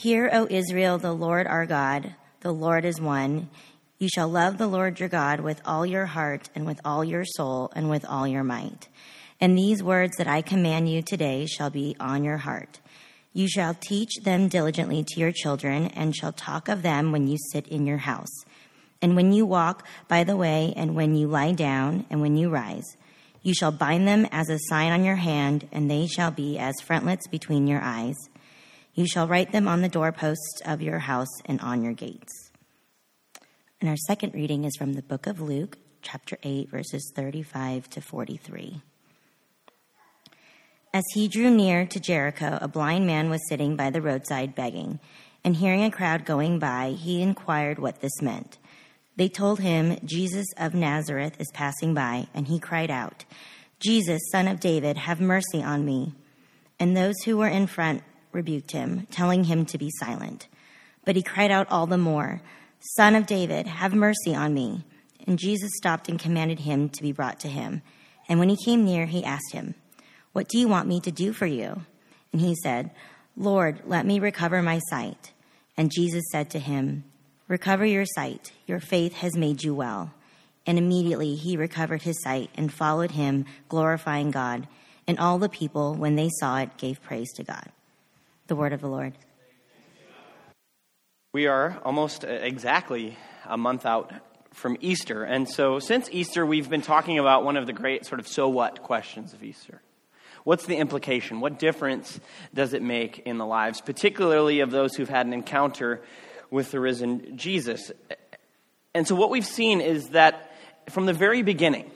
Hear, O Israel, the Lord our God, the Lord is one. You shall love the Lord your God with all your heart and with all your soul and with all your might. And these words that I command you today shall be on your heart. You shall teach them diligently to your children and shall talk of them when you sit in your house and when you walk by the way and when you lie down and when you rise. You shall bind them as a sign on your hand, and they shall be as frontlets between your eyes. You shall write them on the doorposts of your house and on your gates. And our second reading is from the book of Luke, chapter 8, verses 35 to 43. As he drew near to Jericho, a blind man was sitting by the roadside begging, and hearing a crowd going by, he inquired what this meant. They told him, Jesus of Nazareth is passing by, and he cried out, Jesus, son of David, have mercy on me. And those who were in front rebuked him, telling him to be silent. But he cried out all the more, Son of David, have mercy on me. And Jesus stopped and commanded him to be brought to him. And when he came near, he asked him, What do you want me to do for you? And he said, Lord, let me recover my sight. And Jesus said to him, Recover your sight. Your faith has made you well. And immediately he recovered his sight and followed him, glorifying God. And all the people, when they saw it, gave praise to God. The word of the Lord. We are almost exactly a month out from Easter. And so, since Easter, we've been talking about one of the great sort of so what questions of Easter. What's the implication? What difference does it make in the lives, particularly of those who've had an encounter with the risen Jesus. And so, what we've seen is that from the very beginning,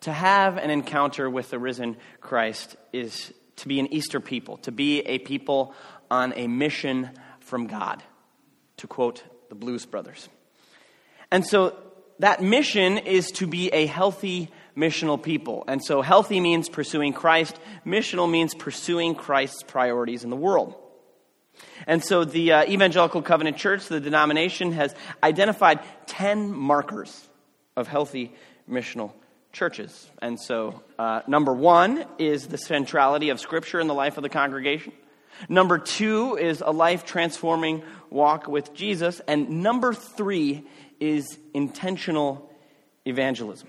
to have an encounter with the risen Christ is to be an Easter people, to be a people on a mission from God, to quote the Blues Brothers. And so, that mission is to be a healthy missional people. And so, healthy means pursuing Christ, missional means pursuing Christ's priorities in the world. And so the uh, Evangelical Covenant Church, the denomination, has identified 10 markers of healthy missional churches. And so, uh, number one is the centrality of Scripture in the life of the congregation. Number two is a life transforming walk with Jesus. And number three is intentional evangelism.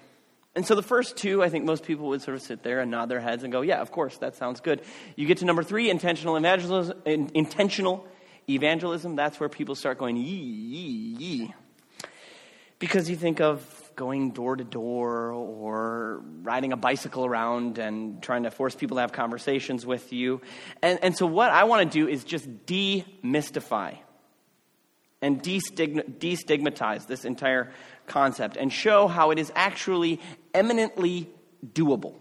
And so the first two, I think most people would sort of sit there and nod their heads and go, yeah, of course, that sounds good. You get to number three, intentional evangelism, intentional evangelism. That's where people start going, yee, yee, yee. Because you think of going door to door or riding a bicycle around and trying to force people to have conversations with you. And, and so what I want to do is just demystify and destigmatize this entire concept and show how it is actually eminently doable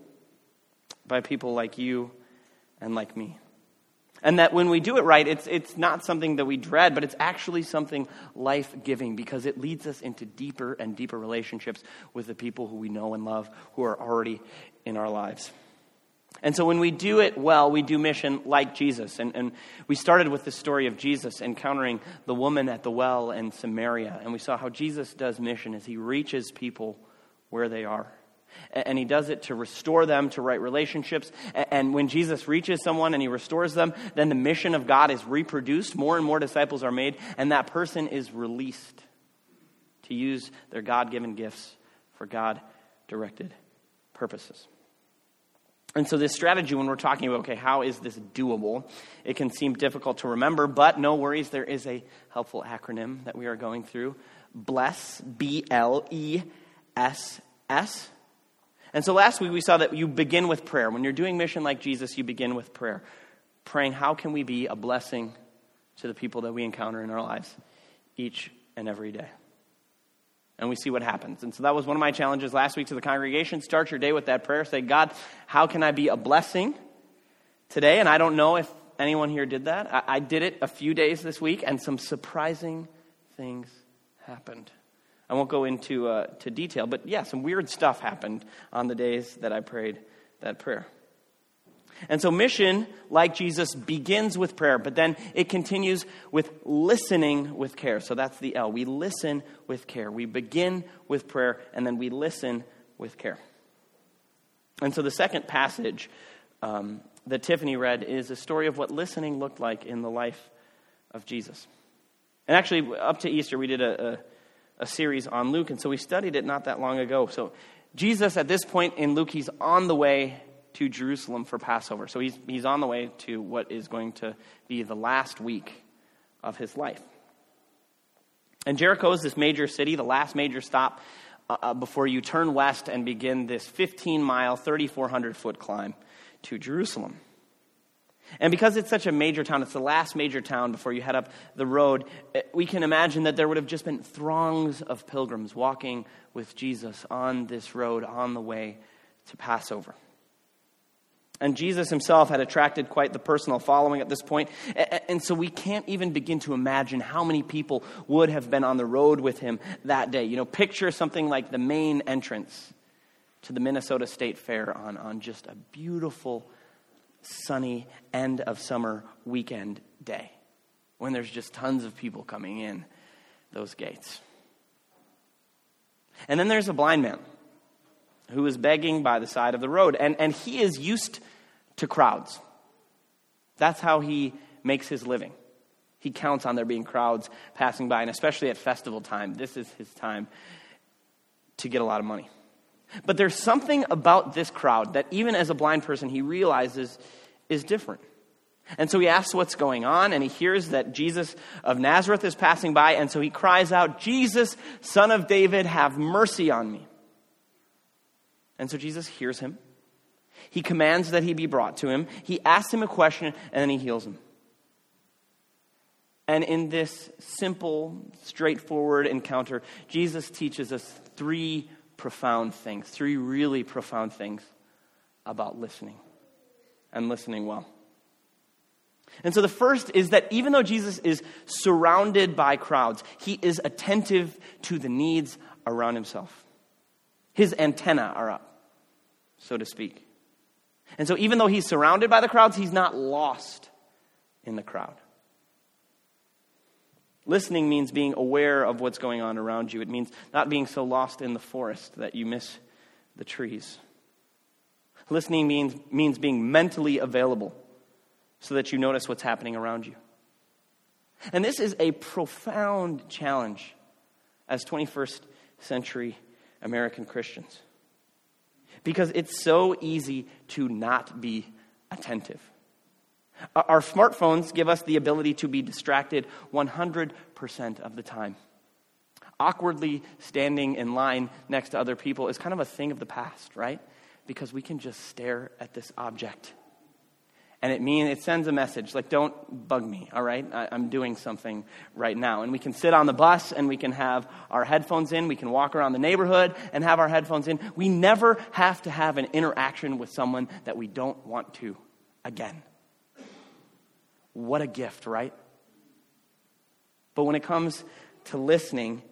by people like you and like me. And that when we do it right, it's, it's not something that we dread, but it's actually something life giving because it leads us into deeper and deeper relationships with the people who we know and love who are already in our lives. And so when we do it well, we do mission like Jesus. And, and we started with the story of Jesus encountering the woman at the well in Samaria. And we saw how Jesus does mission as he reaches people where they are. And he does it to restore them to right relationships. And when Jesus reaches someone and he restores them, then the mission of God is reproduced. More and more disciples are made, and that person is released to use their God given gifts for God directed purposes. And so, this strategy, when we're talking about, okay, how is this doable? It can seem difficult to remember, but no worries, there is a helpful acronym that we are going through BLESS, B L E S S. And so, last week we saw that you begin with prayer. When you're doing mission like Jesus, you begin with prayer. Praying, how can we be a blessing to the people that we encounter in our lives each and every day? and we see what happens. And so that was one of my challenges last week to the congregation. Start your day with that prayer. Say, God, how can I be a blessing today? And I don't know if anyone here did that. I, I did it a few days this week, and some surprising things happened. I won't go into uh, to detail, but yeah, some weird stuff happened on the days that I prayed that prayer. And so, mission, like Jesus, begins with prayer, but then it continues with listening with care. So that's the L. We listen with care. We begin with prayer, and then we listen with care. And so, the second passage um, that Tiffany read is a story of what listening looked like in the life of Jesus. And actually, up to Easter, we did a, a, a, series on Luke, and so we studied it not that long ago. So, Jesus, at this point in Luke, he's on the way to Jerusalem for Passover. So, he's, he's on the way to what is going to be the last week of his life. And Jericho is this major city, the last major stop uh, uh before you turn west and begin this 15 mile, 3,400 foot climb to Jerusalem. And because it's such a major town, it's the last major town before you head up the road, eh, we can imagine that there would have just been throngs of pilgrims walking with Jesus on this road on the way to Passover. And Jesus himself had attracted quite the personal following at this point. And so we can't even begin to imagine how many people would have been on the road with him that day. You know, picture something like the main entrance to the Minnesota State Fair on, on just a beautiful sunny end of summer weekend day when there's just tons of people coming in those gates. And then there's a blind man who is begging by the side of the road, and, and he is used to crowds. That's how he makes his living. He counts on there being crowds passing by, and especially at festival time, this is his time to get a lot of money. But there's something about this crowd that, even as a blind person, he realizes is different. And so he asks what's going on, and he hears that Jesus of Nazareth is passing by, and so he cries out, Jesus, son of David, have mercy on me. And so Jesus hears him. He commands that he be brought to him. He asks him a question, and then he heals him. And in this simple, straightforward encounter, Jesus teaches us three profound things, three really profound things about listening and listening well. And so the first is that even though Jesus is surrounded by crowds, he is attentive to the needs around himself. His antenna are up, so to speak. And so even though he's surrounded by the crowds, he's not lost in the crowd. Listening means being aware of what's going on around you. It means not being so lost in the forest that you miss the trees. Listening means, means being mentally available so that you notice what's happening around you. And this is a profound challenge as 21st century American Christians because it's so easy to not be attentive. Uh, our smartphones give us the ability to be distracted 100% of the time. Awkwardly standing in line next to other people is kind of a thing of the past, right? because we can just stare at this object. And it means it sends a message like, don't bug me, all right? I, I'm doing something right now. And we can sit on the bus and we can have our headphones in. We can walk around the neighborhood and have our headphones in. We never have to have an interaction with someone that we don't want to again. What a gift, right? But when it comes to listening,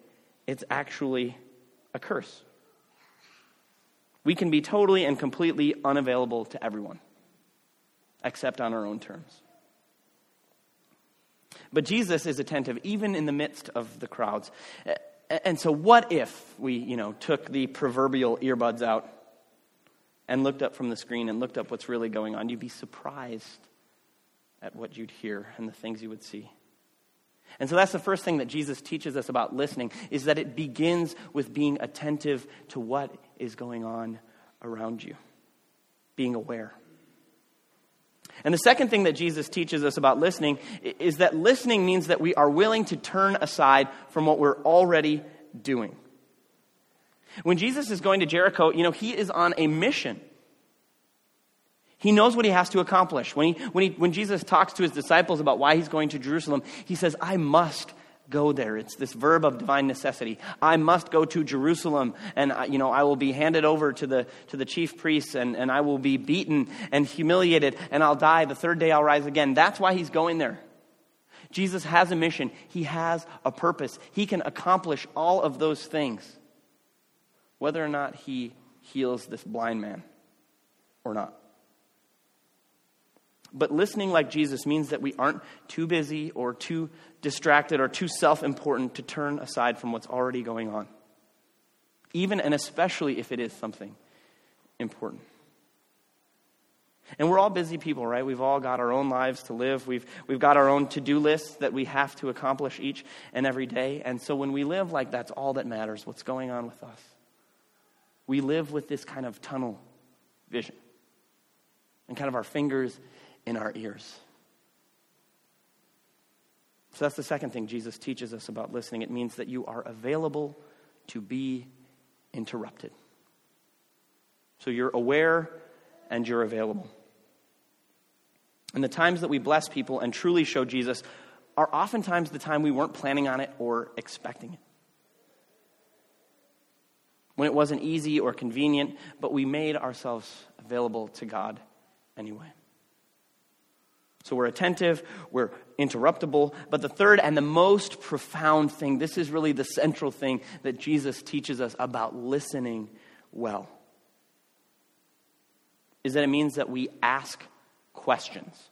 it's actually a curse we can be totally and completely unavailable to everyone, except on our own terms. But Jesus is attentive even in the midst of the crowds. And so, what if we, you know, took the proverbial earbuds out and looked up from the screen and looked up what's really going on? You'd be surprised at what you'd hear and the things you would see. And so that's the first thing that Jesus teaches us about listening is that it begins with being attentive to what is going on around you, being aware. And the second thing that Jesus teaches us about listening is that listening means that we are willing to turn aside from what we're already doing. When Jesus is going to Jericho, you know, he is on a mission. He knows what he has to accomplish. When, he, when, he, when Jesus talks to his disciples about why he's going to Jerusalem, he says, I must go there. It's this verb of divine necessity. I must go to Jerusalem and, you know, I will be handed over to the, to the chief priests and, and I will be beaten and humiliated and I'll die. The third day I'll rise again. That's why he's going there. Jesus has a mission. He has a purpose. He can accomplish all of those things, whether or not he heals this blind man or not. But listening like Jesus means that we aren't too busy or too distracted or too self important to turn aside from what's already going on, even and especially if it is something important. And we're all busy people, right? We've all got our own lives to live. We've, we've got our own to do lists that we have to accomplish each and every day. And so when we live like that's all that matters, what's going on with us. We live with this kind of tunnel vision and kind of our fingers in our ears. So that's the second thing Jesus teaches us about listening. It means that you are available to be interrupted. So you're aware and you're available. And the times that we bless people and truly show Jesus are oftentimes the time we weren't planning on it or expecting it. When it wasn't easy or convenient, but we made ourselves available to God anyway. So we're attentive, we're interruptible. But the third and the most profound thing, this is really the central thing that Jesus teaches us about listening well, is that it means that we ask questions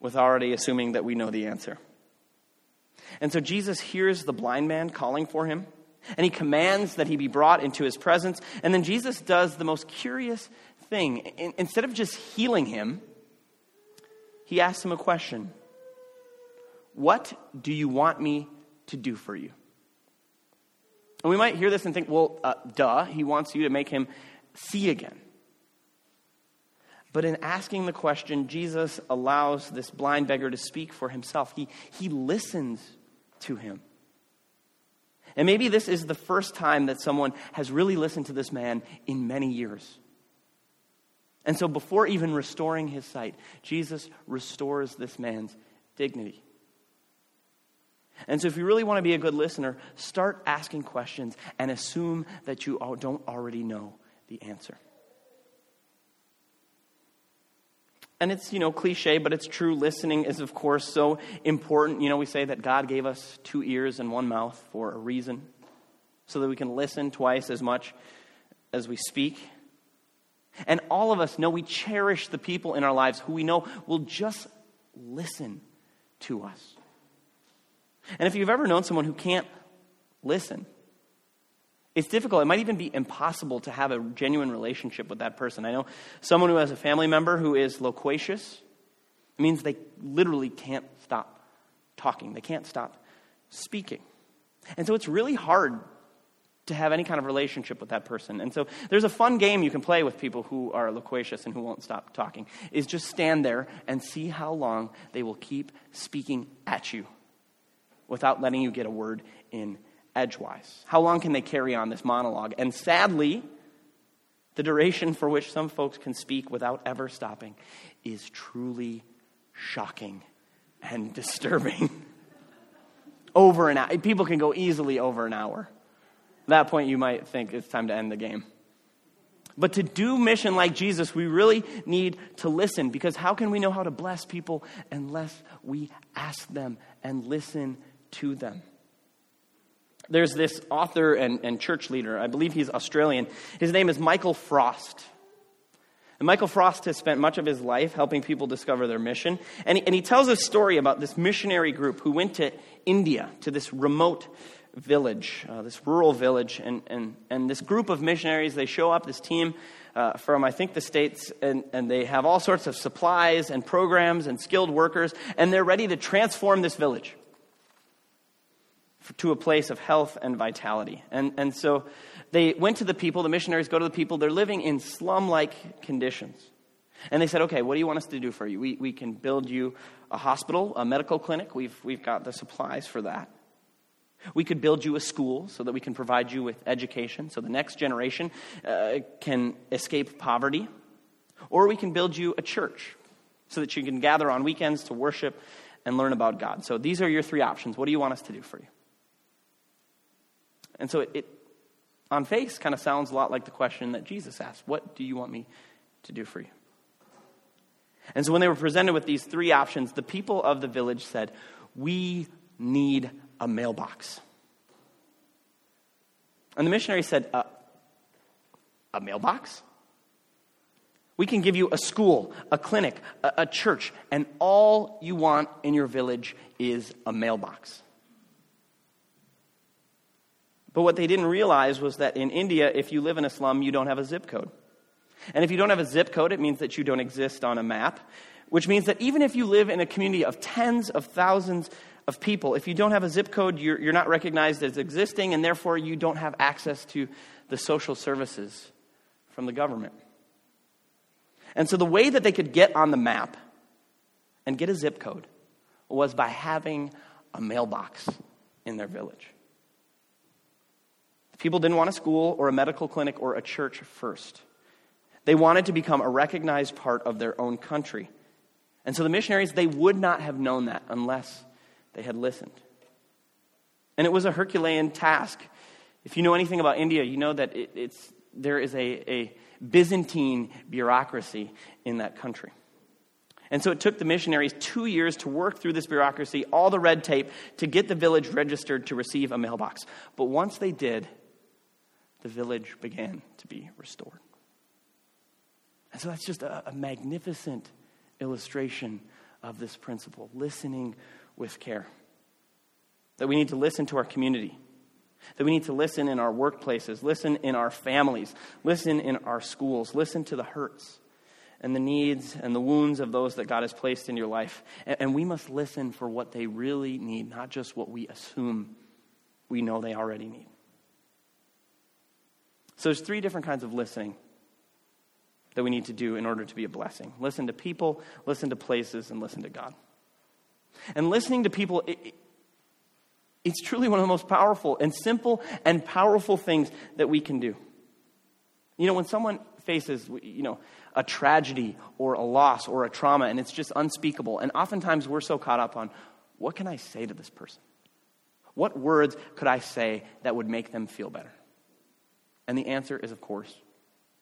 with already assuming that we know the answer. And so Jesus hears the blind man calling for him, and he commands that he be brought into his presence. And then Jesus does the most curious thing. Instead of just healing him, he asks him a question What do you want me to do for you? And we might hear this and think, well, uh, duh, he wants you to make him see again. But in asking the question, Jesus allows this blind beggar to speak for himself. He, he listens to him. And maybe this is the first time that someone has really listened to this man in many years. And so, before even restoring his sight, Jesus restores this man's dignity. And so, if you really want to be a good listener, start asking questions and assume that you don't already know the answer. And it's, you know, cliche, but it's true. Listening is, of course, so important. You know, we say that God gave us two ears and one mouth for a reason, so that we can listen twice as much as we speak. And all of us know we cherish the people in our lives who we know will just listen to us. And if you've ever known someone who can't listen, it's difficult. It might even be impossible to have a genuine relationship with that person. I know someone who has a family member who is loquacious. It means they literally can't stop talking, they can't stop speaking. And so it's really hard to have any kind of relationship with that person. And so there's a fun game you can play with people who are loquacious and who won't stop talking is just stand there and see how long they will keep speaking at you without letting you get a word in edgewise. How long can they carry on this monologue? And sadly, the duration for which some folks can speak without ever stopping is truly shocking and disturbing. over an hour. People can go easily over an hour that point, you might think it's time to end the game. But to do mission like Jesus, we really need to listen because how can we know how to bless people unless we ask them and listen to them? There's this author and, and church leader, I believe he's Australian. His name is Michael Frost. And Michael Frost has spent much of his life helping people discover their mission. And he, and he tells a story about this missionary group who went to India, to this remote village, uh, this rural village, and, and, and this group of missionaries, they show up, this team uh, from, I think, the States, and, and they have all sorts of supplies and programs and skilled workers, and they're ready to transform this village to a place of health and vitality. And, and so they went to the people, the missionaries go to the people, they're living in slum like conditions. And they said, okay, what do you want us to do for you? We, we can build you a hospital, a medical clinic. We've, we've got the supplies for that. We could build you a school so that we can provide you with education so the next generation uh, can escape poverty. Or we can build you a church so that you can gather on weekends to worship and learn about God. So these are your three options. What do you want us to do for you? And so it, it on face, kind of sounds a lot like the question that Jesus asked What do you want me to do for you? And so when they were presented with these three options, the people of the village said, We need a mailbox. And the missionary said, uh, A mailbox? We can give you a school, a clinic, a, a church, and all you want in your village is a mailbox. But what they didn't realize was that in India, if you live in a slum, you don't have a zip code. And if you don't have a zip code, it means that you don't exist on a map, which means that even if you live in a community of tens of thousands of people, if you don't have a zip code, you're, you're not recognized as existing, and therefore you don't have access to the social services from the government. And so the way that they could get on the map and get a zip code was by having a mailbox in their village. People didn't want a school or a medical clinic or a church first. They wanted to become a recognized part of their own country. And so the missionaries, they would not have known that unless they had listened. And it was a Herculean task. If you know anything about India, you know that it, it's, there is a, a Byzantine bureaucracy in that country. And so it took the missionaries two years to work through this bureaucracy, all the red tape, to get the village registered to receive a mailbox. But once they did, the village began to be restored. And so that's just a, a magnificent illustration of this principle listening with care. That we need to listen to our community, that we need to listen in our workplaces, listen in our families, listen in our schools, listen to the hurts and the needs and the wounds of those that God has placed in your life. And we must listen for what they really need, not just what we assume we know they already need. So there's three different kinds of listening that we need to do in order to be a blessing listen to people, listen to places, and listen to God. And listening to people, it, it's truly one of the most powerful and simple and powerful things that we can do. You know, when someone faces, you know, a tragedy or a loss or a trauma and it's just unspeakable, and oftentimes we're so caught up on what can I say to this person? What words could I say that would make them feel better? And the answer is, of course,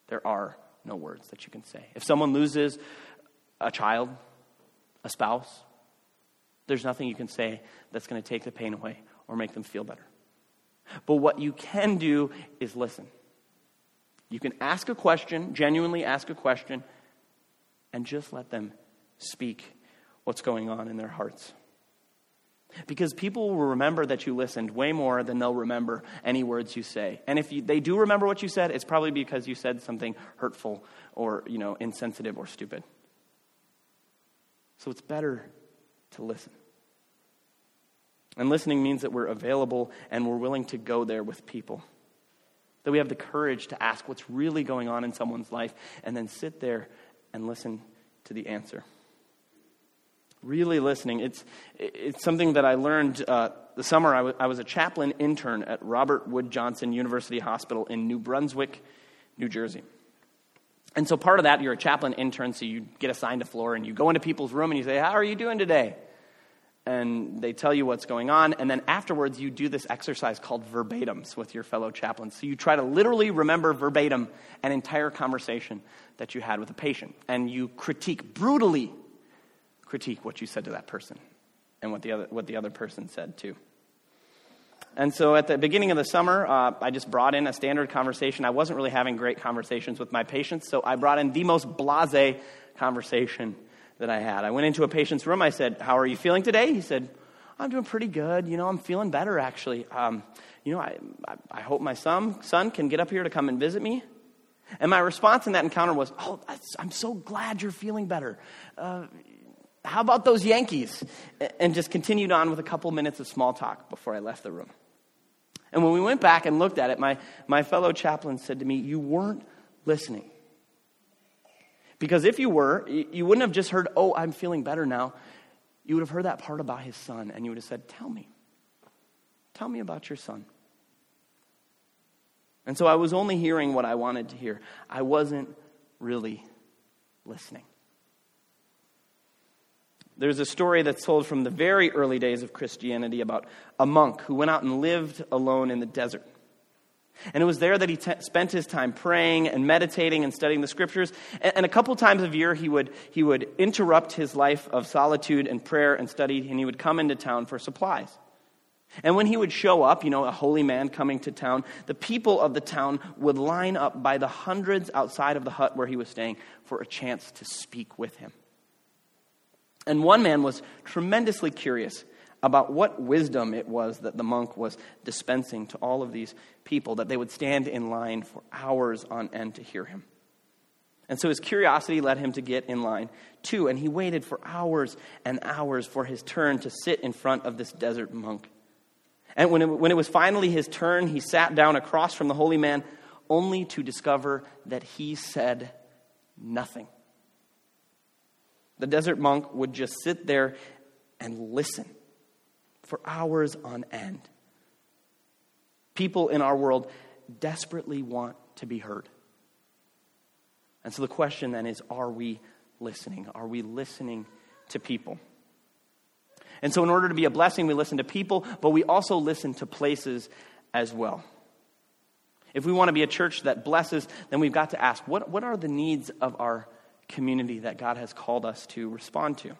there are no words that you can say. If someone loses a child, a spouse, there's nothing you can say that's going to take the pain away or make them feel better. But what you can do is listen. You can ask a question, genuinely ask a question, and just let them speak what's going on in their hearts. Because people will remember that you listened way more than they'll remember any words you say. And if you, they do remember what you said, it's probably because you said something hurtful or, you know, insensitive or stupid. So it's better to listen. And listening means that we're available and we're willing to go there with people. That we have the courage to ask what's really going on in someone's life and then sit there and listen to the answer really listening. It's, it's something that I learned uh, the summer. I, w- I was a chaplain intern at Robert Wood Johnson University Hospital in New Brunswick, New Jersey. And so part of that, you're a chaplain intern, so you get assigned a floor and you go into people's room and you say, How are you doing today? And they tell you what's going on. And then afterwards, you do this exercise called verbatims with your fellow chaplains. So you try to literally remember verbatim an entire conversation that you had with a patient. And you critique brutally critique what you said to that person and what the other, what the other person said too. And so at the beginning of the summer, uh, I just brought in a standard conversation. I wasn't really having great conversations with my patients, so I brought in the most blase conversation that I had. I went into a patient's room. I said, How are you feeling today? He said, I'm doing pretty good. You know, I'm feeling better actually. Um, you know, I, I, I, hope my son, son can get up here to come and visit me. And my response in that encounter was, Oh, I'm so glad you're feeling better. Uh, how about those Yankees? And just continued on with a couple minutes of small talk before I left the room. And when we went back and looked at it, my, my fellow chaplain said to me, You weren't listening. Because if you were, you wouldn't have just heard, Oh, I'm feeling better now. You would have heard that part about his son, and you would have said, Tell me. Tell me about your son. And so I was only hearing what I wanted to hear. I wasn't really listening. There's a story that's told from the very early days of Christianity about a monk who went out and lived alone in the desert. And it was there that he t- spent his time praying and meditating and studying the scriptures. And, and, a couple times a year, he would, he would interrupt his life of solitude and prayer and study, and he would come into town for supplies. And when he would show up, you know, a holy man coming to town, the people of the town would line up by the hundreds outside of the hut where he was staying for a chance to speak with him. And one man was tremendously curious about what wisdom it was that the monk was dispensing to all of these people, that they would stand in line for hours on end to hear him. And so his curiosity led him to get in line too, and he waited for hours and hours for his turn to sit in front of this desert monk. And when it, when it was finally his turn, he sat down across from the holy man, only to discover that he said nothing. The desert monk would just sit there and listen for hours on end. People in our world desperately want to be heard. And so the question then is are we listening? Are we listening to people? And so, in order to be a blessing, we listen to people, but we also listen to places as well. If we want to be a church that blesses, then we've got to ask what, what are the needs of our community that God has called us to respond to?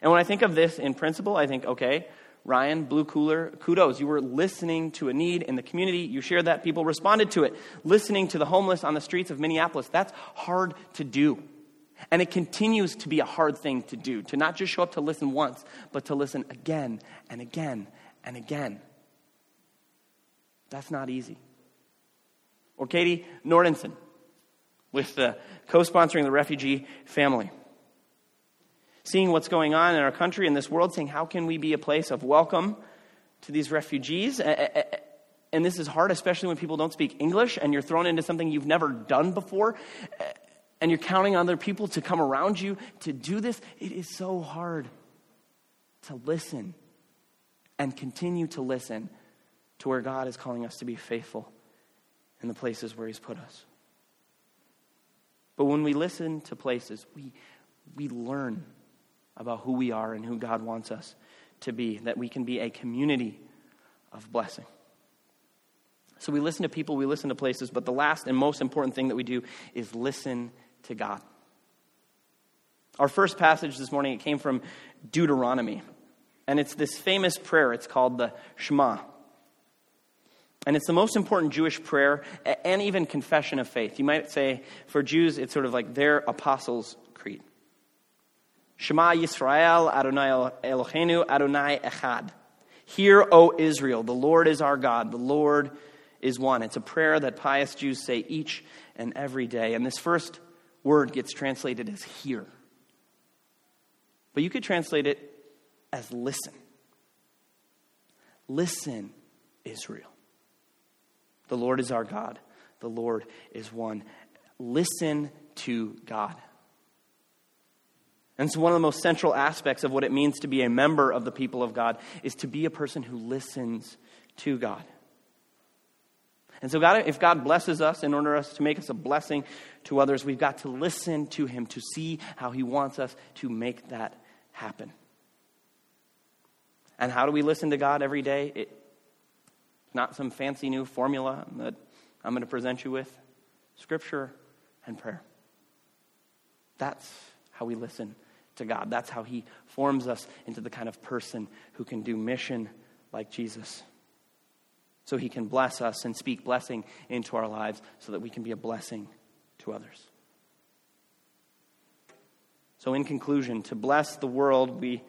And when I think of this in principle, I think, okay, Ryan, Blue Cooler, kudos. You were listening to a need in the community. You shared that. People responded to it. Listening to the homeless on the streets of Minneapolis, that's hard to do. And it continues to be a hard thing to do, to not just show up to listen once, but to listen again and again and again. That's not easy. Or Katie Nordenson with co sponsoring the refugee family seeing what's going on in our country and this world, saying, how can we be a place of welcome to these refugees? And this is hard, especially when people don't speak English and you're thrown into something you've never done before and you're counting on other people to come around you to do this. It is so hard to listen and continue to listen to where God is calling us to be faithful in the places where He's put us. But when we listen to places, we, we learn about who we are and who God wants us to be, that we can be a community of blessing. So we listen to people, we listen to places, but the last and most important thing that we do is listen to God. Our first passage this morning, it came from Deuteronomy. And it's this famous prayer. It's called the Shema. And it's the most important Jewish prayer and even confession of faith. You might say for Jews, it's sort of like their apostles'. Shema Yisrael, Adonai Eloheinu, Adonai Echad. Hear, O Israel, the Lord is our God, the Lord is one. It's a prayer that pious Jews say each and every day. And this first word gets translated as hear. But you could translate it as listen. Listen, Israel. The Lord is our God, the Lord is one. Listen to God. And so, one of the most central aspects of what it means to be a member of the people of God is to be a person who listens to God. And so, God, if God blesses us in order us to make us a blessing to others, we've got to listen to Him to see how He wants us to make that happen. And how do we listen to God every day? It's not some fancy new formula that I'm going to present you with. Scripture and prayer. That's how we listen to God. That's how He forms us into the kind of person who can do mission like Jesus. So He can bless us and speak blessing into our lives so that we can be a blessing to others. So, in conclusion, to bless the world, we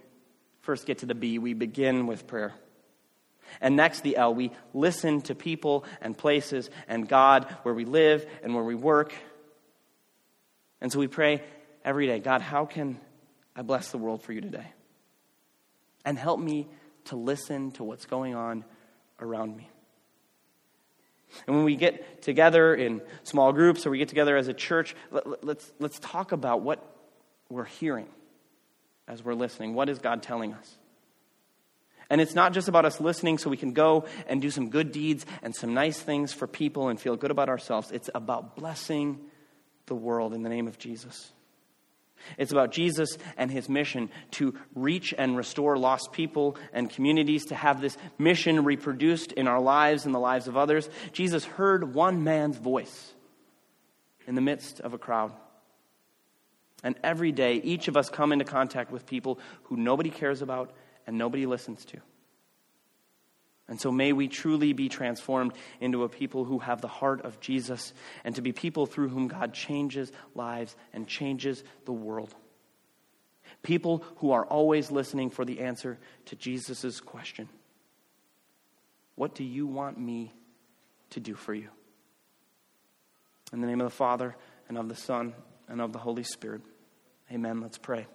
first get to the B. We begin with prayer. And next, the L. We listen to people and places and God where we live and where we work. And so we pray every day God, how can I bless the world for you today. And help me to listen to what's going on around me. And when we get together in small groups or we get together as a church, let, let's, let's talk about what we're hearing as we're listening. What is God telling us? And it's not just about us listening so we can go and do some good deeds and some nice things for people and feel good about ourselves. It's about blessing the world in the name of Jesus. It's about Jesus and his mission to reach and restore lost people and communities, to have this mission reproduced in our lives and the lives of others. Jesus heard one man's voice in the midst of a crowd. And every day, each of us come into contact with people who nobody cares about and nobody listens to. And so may we truly be transformed into a people who have the heart of Jesus and to be people through whom God changes lives and changes the world. People who are always listening for the answer to Jesus' question What do you want me to do for you? In the name of the Father, and of the Son, and of the Holy Spirit. Amen. Let's pray.